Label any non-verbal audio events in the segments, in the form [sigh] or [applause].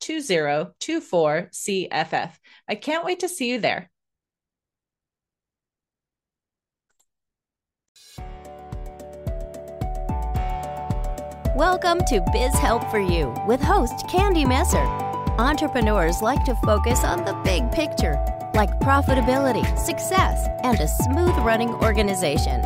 2024 CFF. I can't wait to see you there. Welcome to Biz Help for You with host Candy Messer. Entrepreneurs like to focus on the big picture, like profitability, success, and a smooth running organization.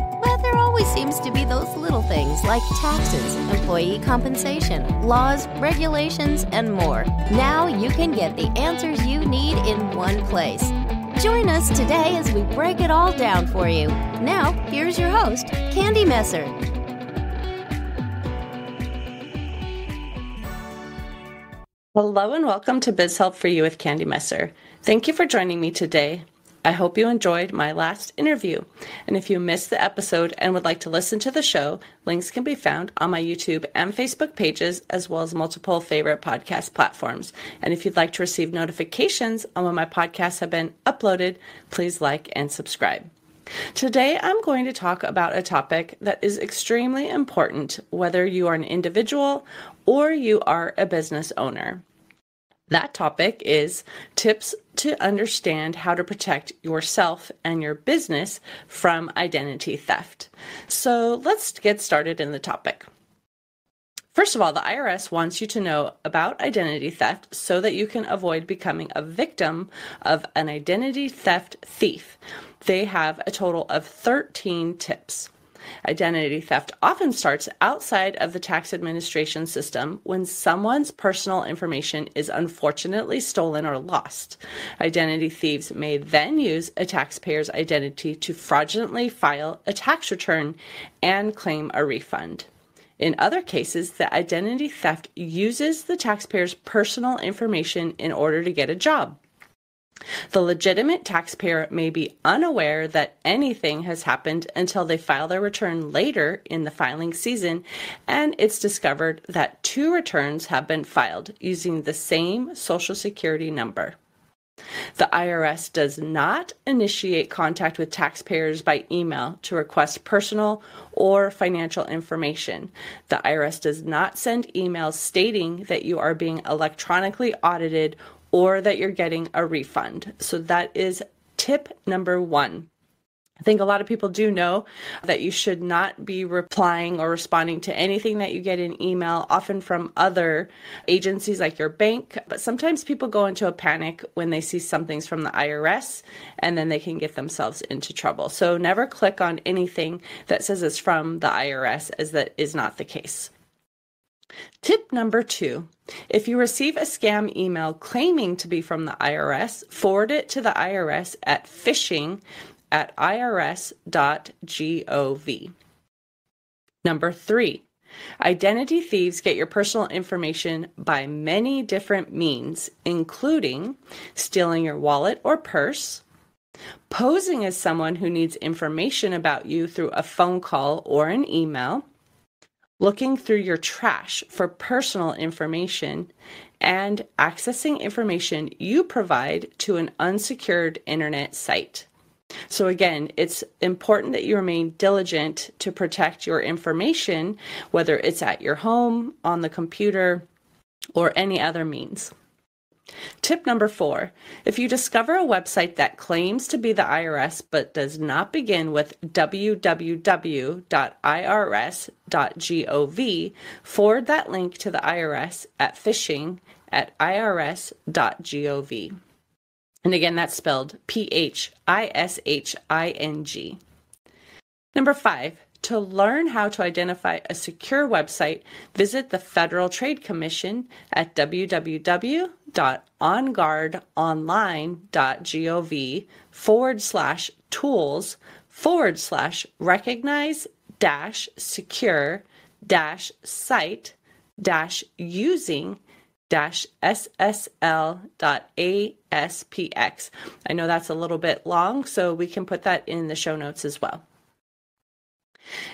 There always seems to be those little things like taxes, employee compensation, laws, regulations, and more. Now you can get the answers you need in one place. Join us today as we break it all down for you. Now, here's your host, Candy Messer. Hello and welcome to Biz Help for You with Candy Messer. Thank you for joining me today. I hope you enjoyed my last interview. And if you missed the episode and would like to listen to the show, links can be found on my YouTube and Facebook pages, as well as multiple favorite podcast platforms. And if you'd like to receive notifications on when my podcasts have been uploaded, please like and subscribe. Today, I'm going to talk about a topic that is extremely important, whether you are an individual or you are a business owner. That topic is tips to understand how to protect yourself and your business from identity theft. So let's get started in the topic. First of all, the IRS wants you to know about identity theft so that you can avoid becoming a victim of an identity theft thief. They have a total of 13 tips. Identity theft often starts outside of the tax administration system when someone's personal information is unfortunately stolen or lost. Identity thieves may then use a taxpayer's identity to fraudulently file a tax return and claim a refund. In other cases, the identity theft uses the taxpayer's personal information in order to get a job. The legitimate taxpayer may be unaware that anything has happened until they file their return later in the filing season and it's discovered that two returns have been filed using the same Social Security number. The IRS does not initiate contact with taxpayers by email to request personal or financial information. The IRS does not send emails stating that you are being electronically audited or that you're getting a refund. So that is tip number one. I think a lot of people do know that you should not be replying or responding to anything that you get in email, often from other agencies like your bank. But sometimes people go into a panic when they see something's from the IRS and then they can get themselves into trouble. So never click on anything that says it's from the IRS, as that is not the case. Tip number two if you receive a scam email claiming to be from the IRS, forward it to the IRS at phishing at irs.gov. Number three, identity thieves get your personal information by many different means, including stealing your wallet or purse, posing as someone who needs information about you through a phone call or an email looking through your trash for personal information, and accessing information you provide to an unsecured internet site. So, again, it's important that you remain diligent to protect your information, whether it's at your home, on the computer, or any other means. Tip number four if you discover a website that claims to be the IRS but does not begin with www.irs.gov, forward that link to the IRS at phishing at irs.gov. And again, that's spelled P H I S H I N G. Number five, to learn how to identify a secure website, visit the Federal Trade Commission at www.onguardonline.gov forward slash tools forward slash recognize dash secure dash site dash using dash ssl.aspx. I know that's a little bit long, so we can put that in the show notes as well.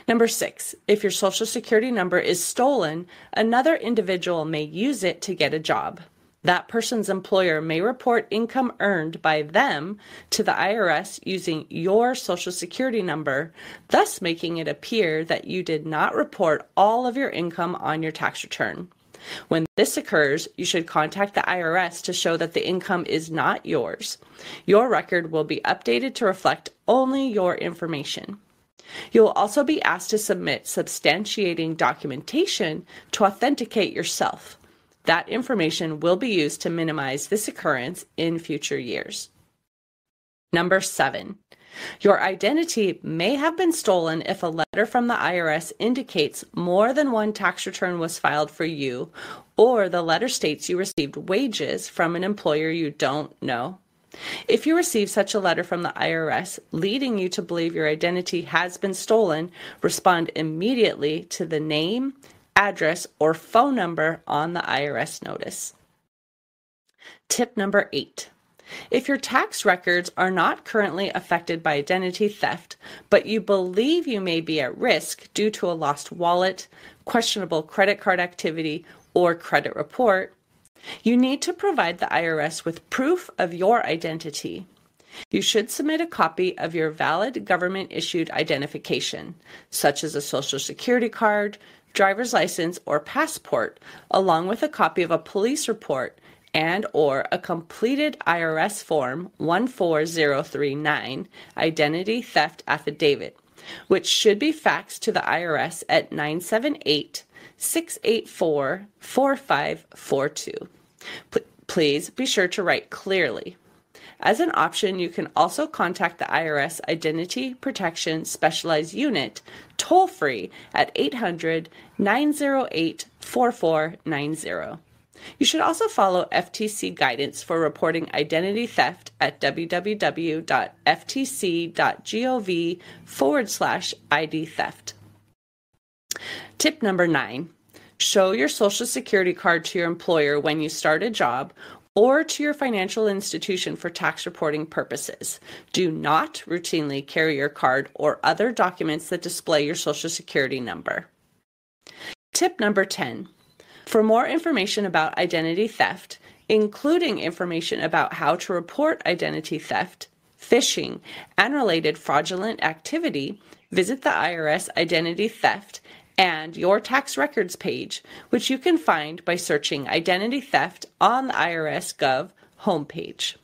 Number six, if your social security number is stolen, another individual may use it to get a job. That person's employer may report income earned by them to the IRS using your social security number, thus making it appear that you did not report all of your income on your tax return. When this occurs, you should contact the IRS to show that the income is not yours. Your record will be updated to reflect only your information. You will also be asked to submit substantiating documentation to authenticate yourself. That information will be used to minimize this occurrence in future years. Number seven, your identity may have been stolen if a letter from the IRS indicates more than one tax return was filed for you, or the letter states you received wages from an employer you don't know. If you receive such a letter from the IRS leading you to believe your identity has been stolen, respond immediately to the name, address, or phone number on the IRS notice. Tip number eight. If your tax records are not currently affected by identity theft, but you believe you may be at risk due to a lost wallet, questionable credit card activity, or credit report, you need to provide the IRS with proof of your identity. You should submit a copy of your valid government issued identification, such as a social security card, driver's license, or passport, along with a copy of a police report and or a completed IRS form 14039 identity theft affidavit, which should be faxed to the IRS at 978 684 4542. Please be sure to write clearly. As an option, you can also contact the IRS Identity Protection Specialized Unit toll free at 800 908 4490. You should also follow FTC guidance for reporting identity theft at www.ftc.gov forward slash ID theft. Tip number nine show your social security card to your employer when you start a job or to your financial institution for tax reporting purposes. Do not routinely carry your card or other documents that display your social security number. Tip number 10 for more information about identity theft, including information about how to report identity theft, phishing, and related fraudulent activity, visit the IRS Identity Theft and Your Tax Records page, which you can find by searching Identity Theft on the IRS Gov homepage.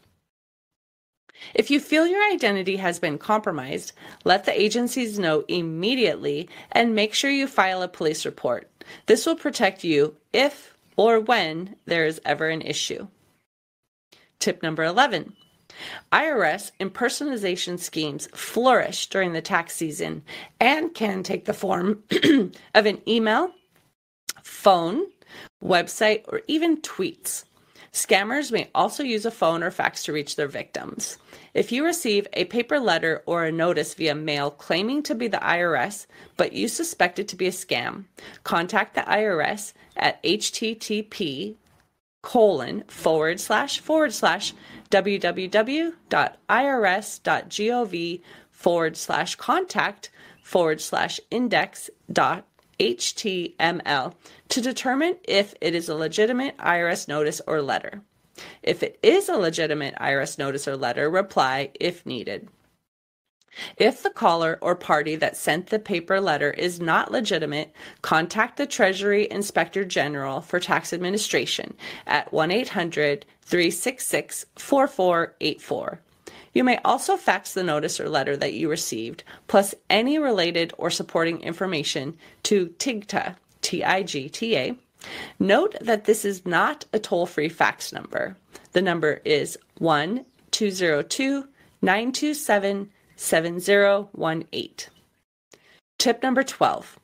If you feel your identity has been compromised, let the agencies know immediately and make sure you file a police report. This will protect you if or when there is ever an issue. Tip number 11 IRS impersonation schemes flourish during the tax season and can take the form [clears throat] of an email, phone, website, or even tweets. Scammers may also use a phone or fax to reach their victims. If you receive a paper letter or a notice via mail claiming to be the IRS, but you suspect it to be a scam, contact the IRS at http colon forward slash forward slash www.irs.gov forward slash contact forward slash index dot HTML to determine if it is a legitimate IRS notice or letter. If it is a legitimate IRS notice or letter, reply if needed. If the caller or party that sent the paper letter is not legitimate, contact the Treasury Inspector General for Tax Administration at 1 800 366 4484. You may also fax the notice or letter that you received, plus any related or supporting information to TIGTA, T I G T A. Note that this is not a toll free fax number. The number is 1 202 927 7018. Tip number 12.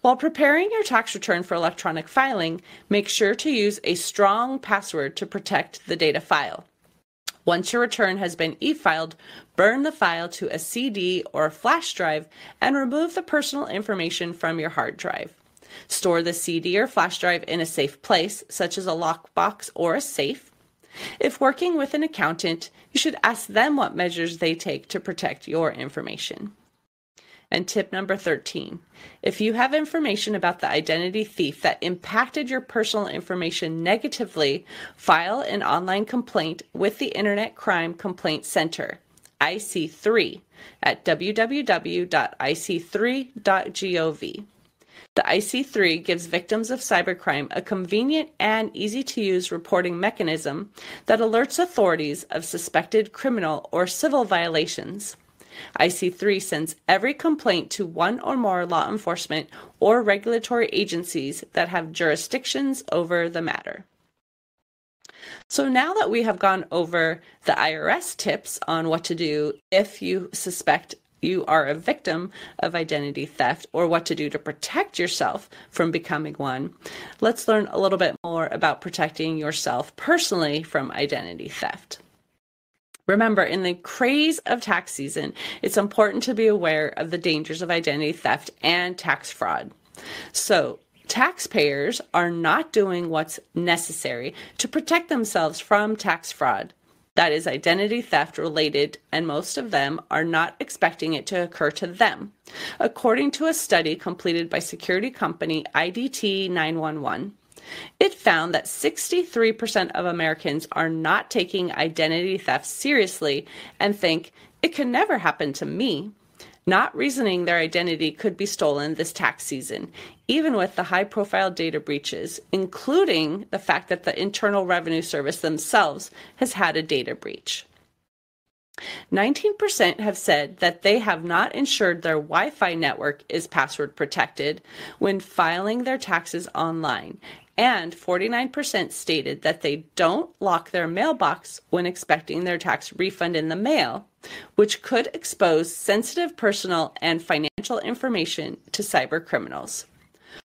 While preparing your tax return for electronic filing, make sure to use a strong password to protect the data file. Once your return has been e filed, burn the file to a CD or flash drive and remove the personal information from your hard drive. Store the CD or flash drive in a safe place, such as a lockbox or a safe. If working with an accountant, you should ask them what measures they take to protect your information. And tip number 13 if you have information about the identity thief that impacted your personal information negatively, file an online complaint with the Internet Crime Complaint Center, IC3, at www.ic3.gov. The IC3 gives victims of cybercrime a convenient and easy to use reporting mechanism that alerts authorities of suspected criminal or civil violations. IC3 sends every complaint to one or more law enforcement or regulatory agencies that have jurisdictions over the matter. So now that we have gone over the IRS tips on what to do if you suspect you are a victim of identity theft or what to do to protect yourself from becoming one, let's learn a little bit more about protecting yourself personally from identity theft. Remember, in the craze of tax season, it's important to be aware of the dangers of identity theft and tax fraud. So, taxpayers are not doing what's necessary to protect themselves from tax fraud. That is identity theft related, and most of them are not expecting it to occur to them. According to a study completed by security company IDT 911, it found that 63% of Americans are not taking identity theft seriously and think it can never happen to me, not reasoning their identity could be stolen this tax season, even with the high profile data breaches, including the fact that the Internal Revenue Service themselves has had a data breach. 19% have said that they have not ensured their Wi Fi network is password protected when filing their taxes online, and 49% stated that they don't lock their mailbox when expecting their tax refund in the mail, which could expose sensitive personal and financial information to cyber criminals.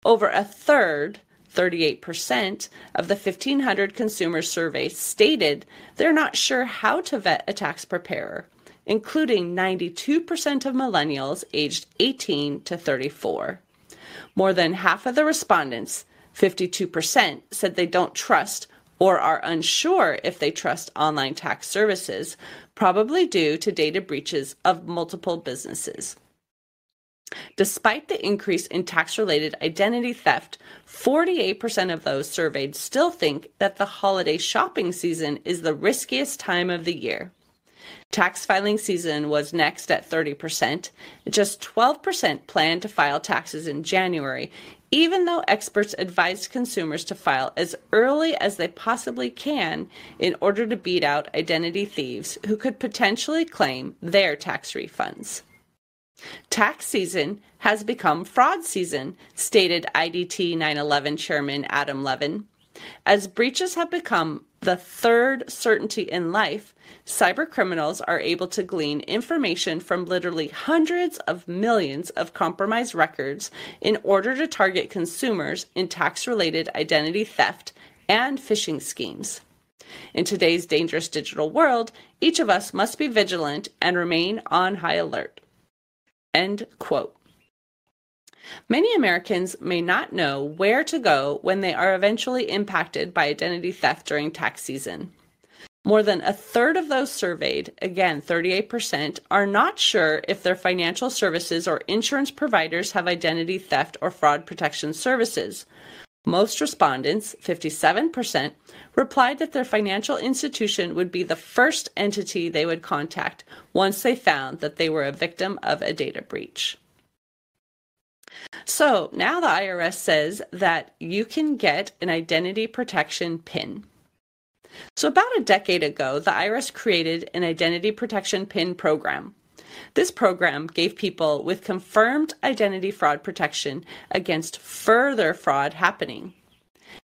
Over a third, 38% of the 1,500 consumers surveyed stated they're not sure how to vet a tax preparer, including 92% of millennials aged 18 to 34. More than half of the respondents 52% said they don't trust or are unsure if they trust online tax services, probably due to data breaches of multiple businesses. Despite the increase in tax related identity theft, 48% of those surveyed still think that the holiday shopping season is the riskiest time of the year. Tax filing season was next at 30%. Just 12% plan to file taxes in January, even though experts advised consumers to file as early as they possibly can in order to beat out identity thieves who could potentially claim their tax refunds. Tax season has become fraud season, stated IDT 911 Chairman Adam Levin. As breaches have become the third certainty in life, cybercriminals are able to glean information from literally hundreds of millions of compromised records in order to target consumers in tax related identity theft and phishing schemes. In today's dangerous digital world, each of us must be vigilant and remain on high alert. End quote. Many Americans may not know where to go when they are eventually impacted by identity theft during tax season. More than a third of those surveyed, again 38%, are not sure if their financial services or insurance providers have identity theft or fraud protection services. Most respondents, 57%, replied that their financial institution would be the first entity they would contact once they found that they were a victim of a data breach. So now the IRS says that you can get an identity protection PIN. So, about a decade ago, the IRS created an identity protection PIN program. This program gave people with confirmed identity fraud protection against further fraud happening.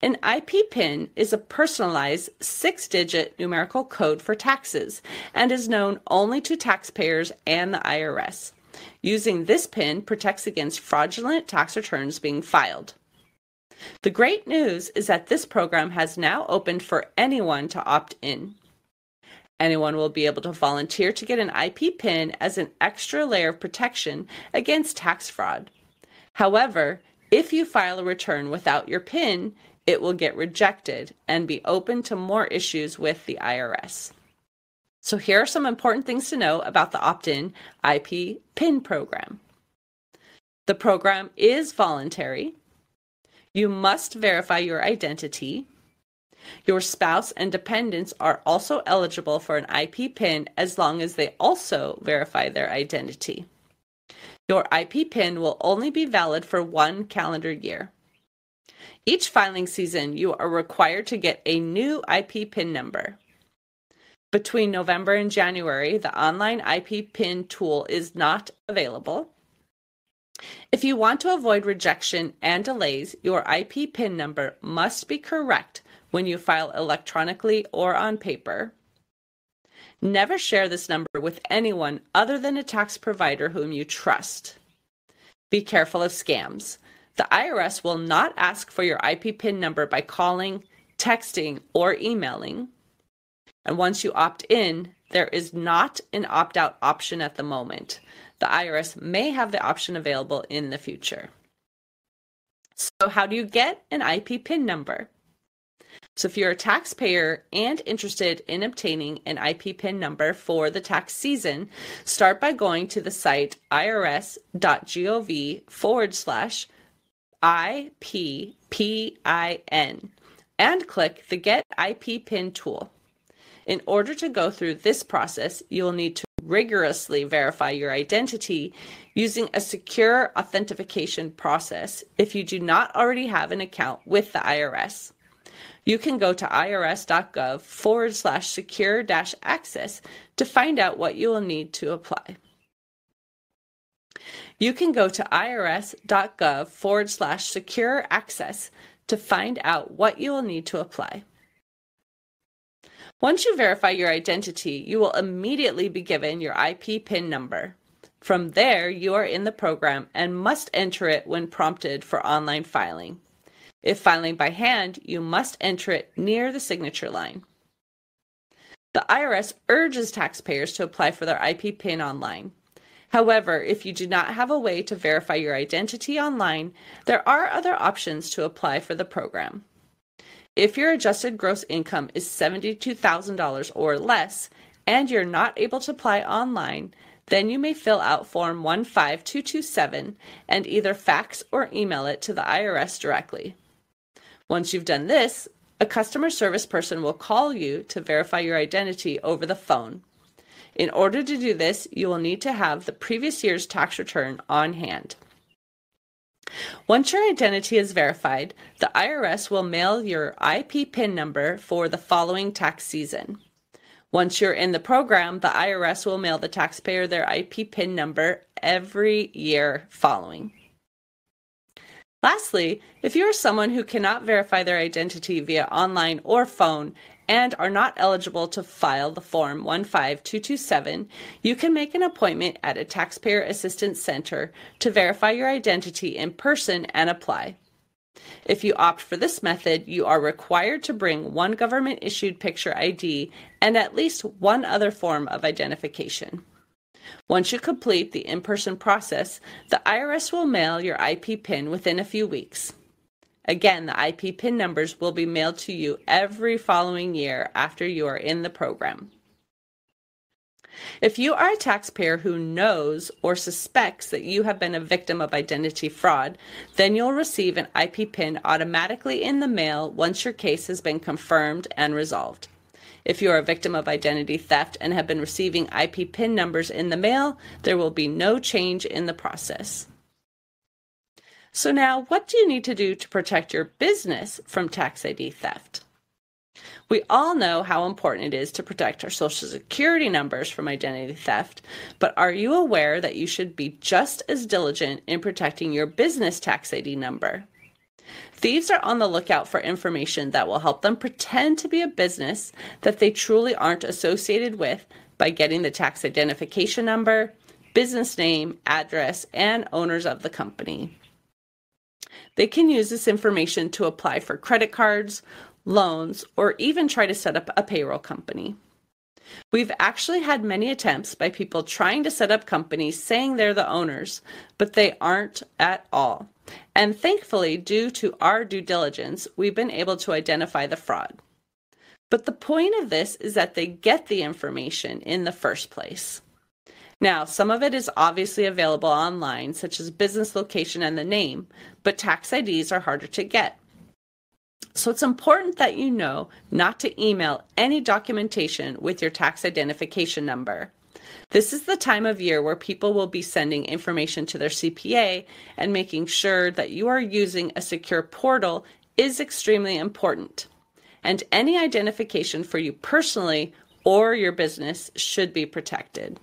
An IP PIN is a personalized six digit numerical code for taxes and is known only to taxpayers and the IRS. Using this PIN protects against fraudulent tax returns being filed. The great news is that this program has now opened for anyone to opt in. Anyone will be able to volunteer to get an IP PIN as an extra layer of protection against tax fraud. However, if you file a return without your PIN, it will get rejected and be open to more issues with the IRS. So, here are some important things to know about the opt in IP PIN program. The program is voluntary. You must verify your identity. Your spouse and dependents are also eligible for an IP PIN as long as they also verify their identity. Your IP PIN will only be valid for one calendar year. Each filing season, you are required to get a new IP PIN number. Between November and January, the online IP PIN tool is not available. If you want to avoid rejection and delays, your IP PIN number must be correct when you file electronically or on paper. Never share this number with anyone other than a tax provider whom you trust. Be careful of scams. The IRS will not ask for your IP PIN number by calling, texting, or emailing. And once you opt in, there is not an opt out option at the moment. The IRS may have the option available in the future. So, how do you get an IP PIN number? So, if you're a taxpayer and interested in obtaining an IP PIN number for the tax season, start by going to the site irs.gov forward slash IPPIN and click the Get IP PIN tool. In order to go through this process, you will need to rigorously verify your identity using a secure authentication process if you do not already have an account with the IRS. You can go to irs.gov forward slash secure dash access to find out what you will need to apply. You can go to irs.gov forward slash secure access to find out what you will need to apply. Once you verify your identity, you will immediately be given your IP PIN number. From there, you are in the program and must enter it when prompted for online filing. If filing by hand, you must enter it near the signature line. The IRS urges taxpayers to apply for their IP PIN online. However, if you do not have a way to verify your identity online, there are other options to apply for the program. If your adjusted gross income is $72,000 or less and you're not able to apply online, then you may fill out Form 15227 and either fax or email it to the IRS directly. Once you've done this, a customer service person will call you to verify your identity over the phone. In order to do this, you will need to have the previous year's tax return on hand. Once your identity is verified, the IRS will mail your IP PIN number for the following tax season. Once you're in the program, the IRS will mail the taxpayer their IP PIN number every year following. Lastly, if you are someone who cannot verify their identity via online or phone and are not eligible to file the Form 15227, you can make an appointment at a Taxpayer Assistance Center to verify your identity in person and apply. If you opt for this method, you are required to bring one government issued picture ID and at least one other form of identification. Once you complete the in person process, the IRS will mail your IP PIN within a few weeks. Again, the IP PIN numbers will be mailed to you every following year after you are in the program. If you are a taxpayer who knows or suspects that you have been a victim of identity fraud, then you'll receive an IP PIN automatically in the mail once your case has been confirmed and resolved. If you are a victim of identity theft and have been receiving IP PIN numbers in the mail, there will be no change in the process. So, now what do you need to do to protect your business from tax ID theft? We all know how important it is to protect our social security numbers from identity theft, but are you aware that you should be just as diligent in protecting your business tax ID number? Thieves are on the lookout for information that will help them pretend to be a business that they truly aren't associated with by getting the tax identification number, business name, address, and owners of the company. They can use this information to apply for credit cards, loans, or even try to set up a payroll company. We've actually had many attempts by people trying to set up companies saying they're the owners, but they aren't at all. And thankfully, due to our due diligence, we've been able to identify the fraud. But the point of this is that they get the information in the first place. Now, some of it is obviously available online, such as business location and the name, but tax IDs are harder to get. So it's important that you know not to email any documentation with your tax identification number. This is the time of year where people will be sending information to their CPA and making sure that you are using a secure portal is extremely important. And any identification for you personally or your business should be protected.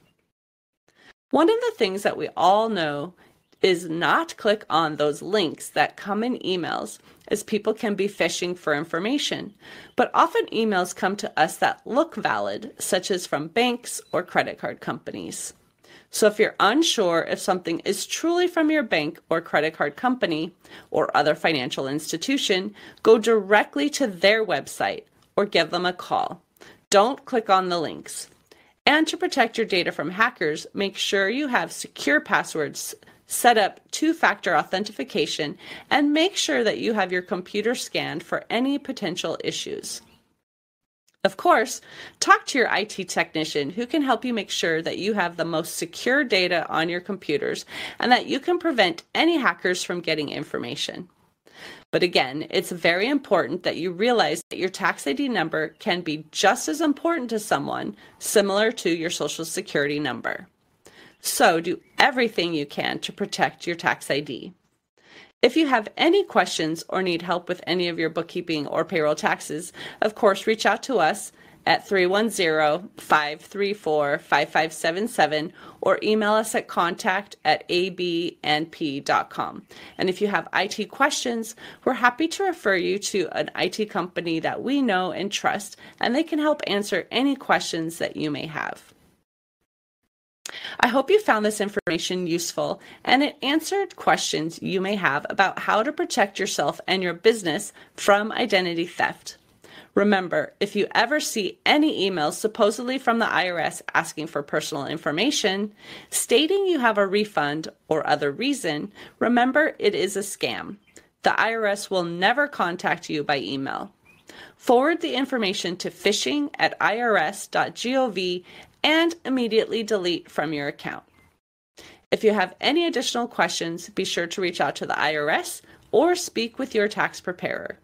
One of the things that we all know is not click on those links that come in emails as people can be phishing for information. But often emails come to us that look valid, such as from banks or credit card companies. So if you're unsure if something is truly from your bank or credit card company or other financial institution, go directly to their website or give them a call. Don't click on the links. And to protect your data from hackers, make sure you have secure passwords set up two factor authentication, and make sure that you have your computer scanned for any potential issues. Of course, talk to your IT technician who can help you make sure that you have the most secure data on your computers and that you can prevent any hackers from getting information. But again, it's very important that you realize that your tax ID number can be just as important to someone, similar to your social security number. So do everything you can to protect your tax ID. If you have any questions or need help with any of your bookkeeping or payroll taxes, of course, reach out to us at 310-534-5577 or email us at contact at abnp.com. And if you have IT questions, we're happy to refer you to an IT company that we know and trust, and they can help answer any questions that you may have. I hope you found this information useful and it answered questions you may have about how to protect yourself and your business from identity theft. Remember, if you ever see any emails supposedly from the IRS asking for personal information, stating you have a refund or other reason, remember it is a scam. The IRS will never contact you by email. Forward the information to phishing at irs.gov and immediately delete from your account. If you have any additional questions, be sure to reach out to the IRS or speak with your tax preparer.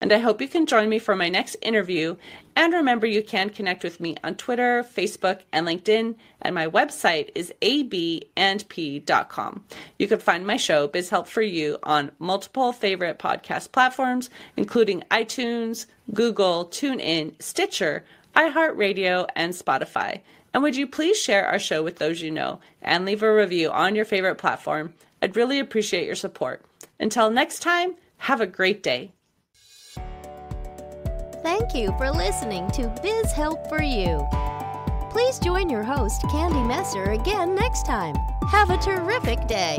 And I hope you can join me for my next interview. And remember, you can connect with me on Twitter, Facebook, and LinkedIn. And my website is abnp.com. You can find my show, Biz Help for You, on multiple favorite podcast platforms, including iTunes, Google, TuneIn, Stitcher, iHeartRadio, and Spotify. And would you please share our show with those you know and leave a review on your favorite platform? I'd really appreciate your support. Until next time, have a great day. Thank you for listening to Biz Help for You. Please join your host, Candy Messer, again next time. Have a terrific day.